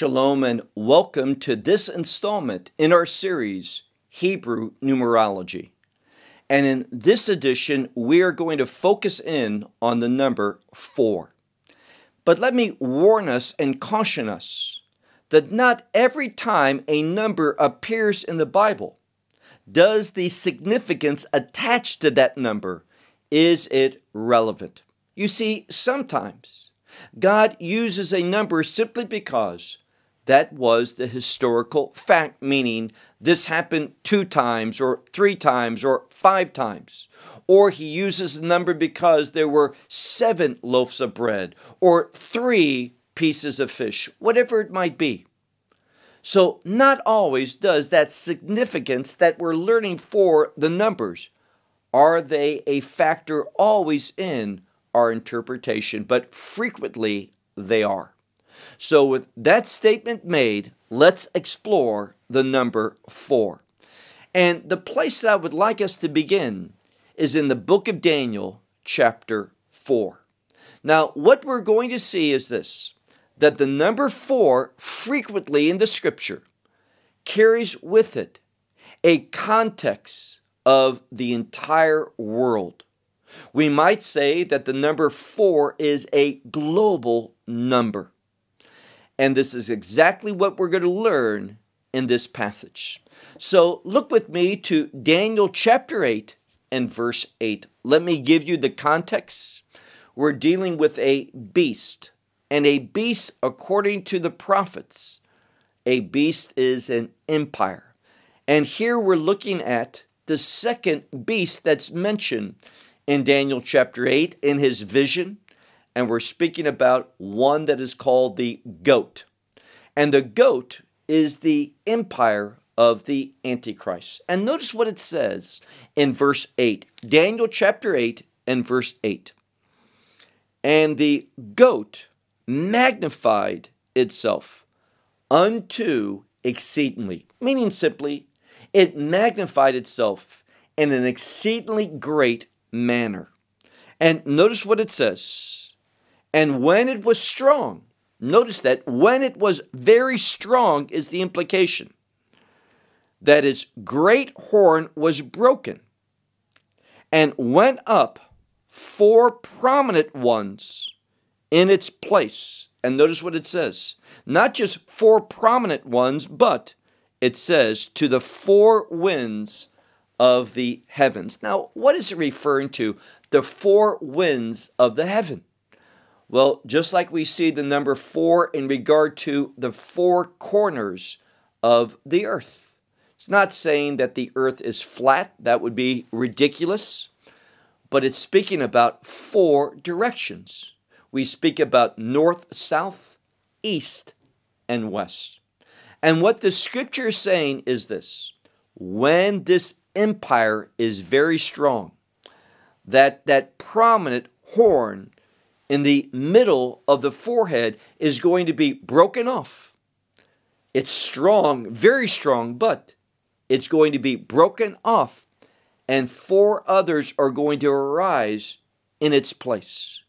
Shalom and welcome to this installment in our series, Hebrew Numerology. And in this edition, we are going to focus in on the number four. But let me warn us and caution us that not every time a number appears in the Bible does the significance attached to that number is it relevant. You see, sometimes God uses a number simply because that was the historical fact, meaning this happened two times or three times or five times. Or he uses the number because there were seven loaves of bread or three pieces of fish, whatever it might be. So, not always does that significance that we're learning for the numbers, are they a factor always in our interpretation, but frequently they are. So, with that statement made, let's explore the number four. And the place that I would like us to begin is in the book of Daniel, chapter 4. Now, what we're going to see is this that the number four, frequently in the scripture, carries with it a context of the entire world. We might say that the number four is a global number. And this is exactly what we're going to learn in this passage. So look with me to Daniel chapter 8 and verse 8. Let me give you the context. We're dealing with a beast, and a beast, according to the prophets, a beast is an empire. And here we're looking at the second beast that's mentioned in Daniel chapter 8 in his vision, and we're speaking about one that is called the goat. And the goat is the empire of the Antichrist. And notice what it says in verse 8, Daniel chapter 8 and verse 8. And the goat magnified itself unto exceedingly, meaning simply, it magnified itself in an exceedingly great manner. And notice what it says. And when it was strong, notice that when it was very strong is the implication that its great horn was broken and went up four prominent ones in its place. And notice what it says not just four prominent ones, but it says to the four winds of the heavens. Now, what is it referring to? The four winds of the heaven. Well, just like we see the number four in regard to the four corners of the earth. It's not saying that the earth is flat, that would be ridiculous, but it's speaking about four directions. We speak about north, south, east, and west. And what the scripture is saying is this when this empire is very strong. That, that prominent horn in the middle of the forehead is going to be broken off. It's strong, very strong, but it's going to be broken off, and four others are going to arise in its place.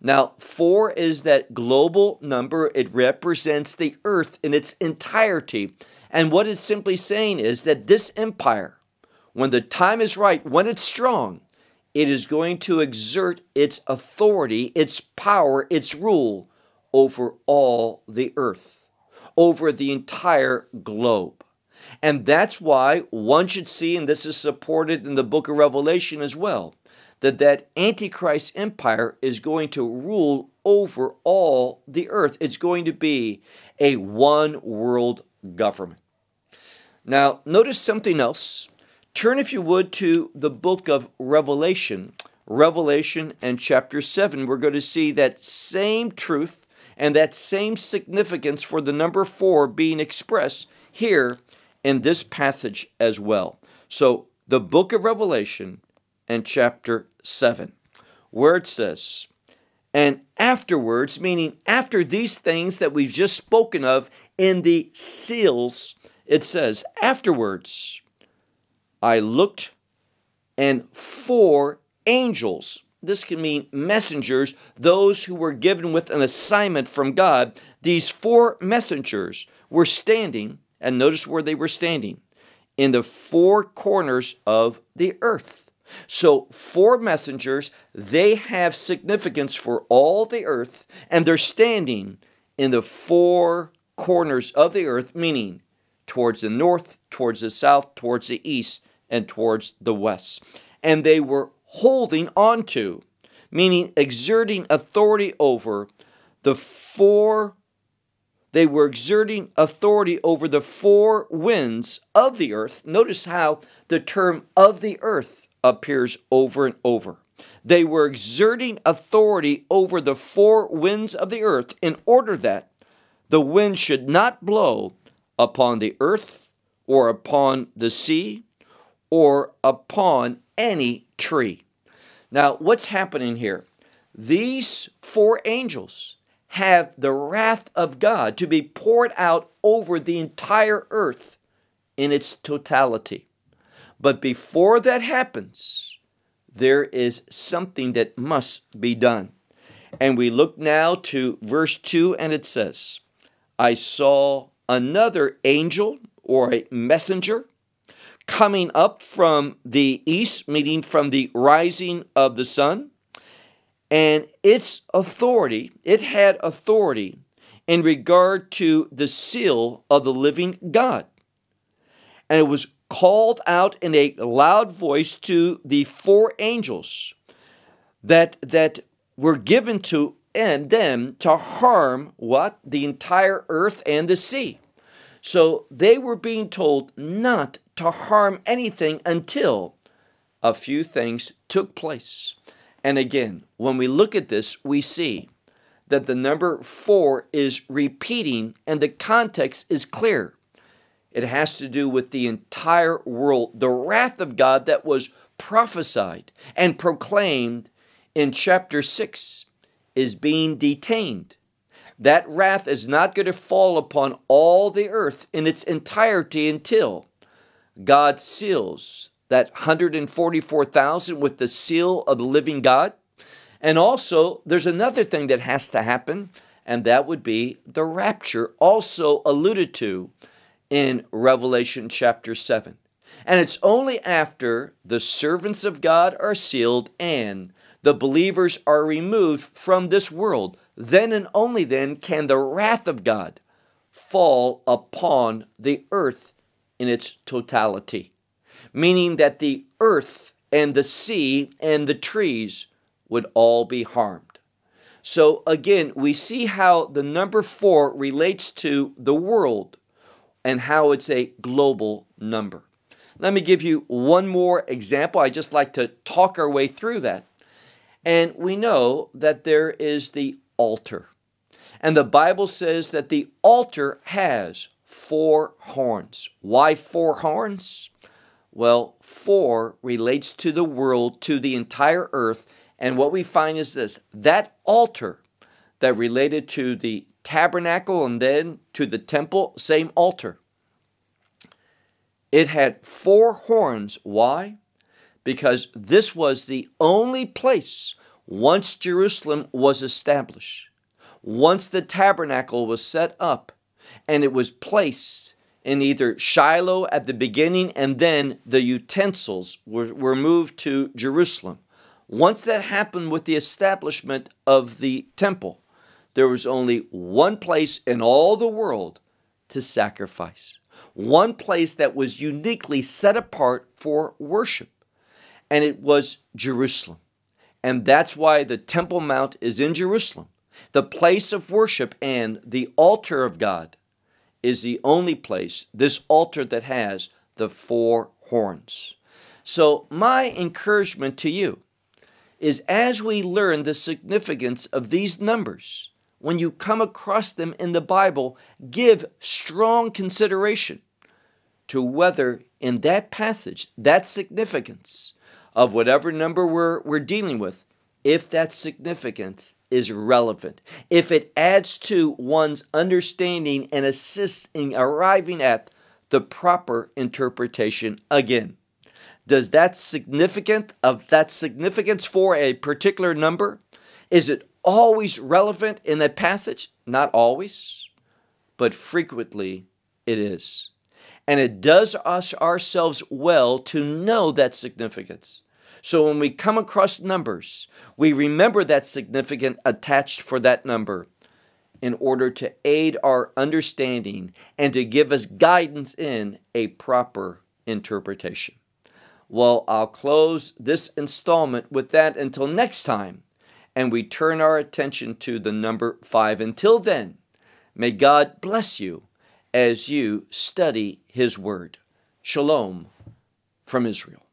Now, four is that global number. It represents the earth in its entirety. And what it's simply saying is that this empire, when the time is right, when it's strong, it is going to exert its authority, its power, its rule over all the earth, over the entire globe. And that's why one should see, and this is supported in the book of Revelation as well, that that Antichrist empire is going to rule over all the earth. It's going to be a one world government. Now, notice something else Turn, if you would, to the book of Revelation. Revelation and chapter 7. We're going to see that same truth and that same significance for the number four being expressed here in this passage as well. So, the book of Revelation and chapter 7, where it says, and afterwards, meaning after these things that we've just spoken of in the seals, it says, afterwards, I looked, and four angels, this can mean messengers, those who were given with an assignment from God. These four messengers were standing, and notice where they were standing in the four corners of the earth. So, four messengers, they have significance for all the earth, and they're standing in the four corners of the earth, meaning towards the north, towards the south, towards the east, and towards the west. And they were holding on to, meaning exerting authority over the four they were exerting authority over the four winds of the earth. Notice how the term of the earth appears over and over. They were exerting authority over the four winds of the earth in order that the wind should not blow upon the earth or upon the sea or upon any tree. Now, what's happening here? These four angels have the wrath of God to be poured out over the entire earth in its totality. But before that happens, there is something that must be done. And we look now to verse 2, and it says, I saw another angel or a messenger coming up from the east, meaning from the rising of the sun. And its authority, it had authority in regard to the seal of the living God. And it was called out in a loud voice to the four angels that, that were given to and them to harm what? The entire earth and the sea. So they were being told not to harm anything until a few things took place. And again, when we look at this, we see that the number four is repeating and the context is clear. It has to do with the entire world, the wrath of God that was prophesied and proclaimed in chapter 6 is being detained. That wrath is not going to fall upon all the earth in its entirety until God seals that 144,000 with the seal of the living God. And also, there's another thing that has to happen, and that would be the rapture, also alluded to in Revelation chapter 7. And it's only after the servants of God are sealed and the believers are removed from this world, then and only then can the wrath of God fall upon the earth in its totality, meaning that the earth and the sea and the trees would all be harmed. So again, we see how the number four relates to the world and how it's a global number. Let me give you one more example. I just like to talk our way through that. And we know that there is the altar. And the Bible says that the altar has four horns. Why four horns? Well, four relates to the world, to the entire earth. And what we find is this that altar that related to the tabernacle and then to the temple, same altar. It had four horns. Why? because this was the only place once Jerusalem was established, once the tabernacle was set up, and it was placed in either Shiloh at the beginning and then the utensils were, were moved to Jerusalem. Once that happened with the establishment of the temple, there was only one place in all the world to sacrifice, one place that was uniquely set apart for worship and it was Jerusalem. And that's why the Temple Mount is in Jerusalem. The place of worship and the altar of God is the only place, this altar that has the four horns. So, my encouragement to you is as we learn the significance of these numbers, when you come across them in the Bible, give strong consideration to whether in that passage, that significance, of whatever number we're, we're dealing with, if that significance is relevant, if it adds to one's understanding and assists in arriving at the proper interpretation again. Does that significant of that significance for a particular number? Is it always relevant in that passage? Not always, but frequently it is. And it does us ourselves well to know that significance. So when we come across numbers, we remember that significant attached for that number in order to aid our understanding and to give us guidance in a proper interpretation. Well, I'll close this installment with that until next time, and we turn our attention to the number five. Until then, may God bless you as you study His Word. Shalom from Israel.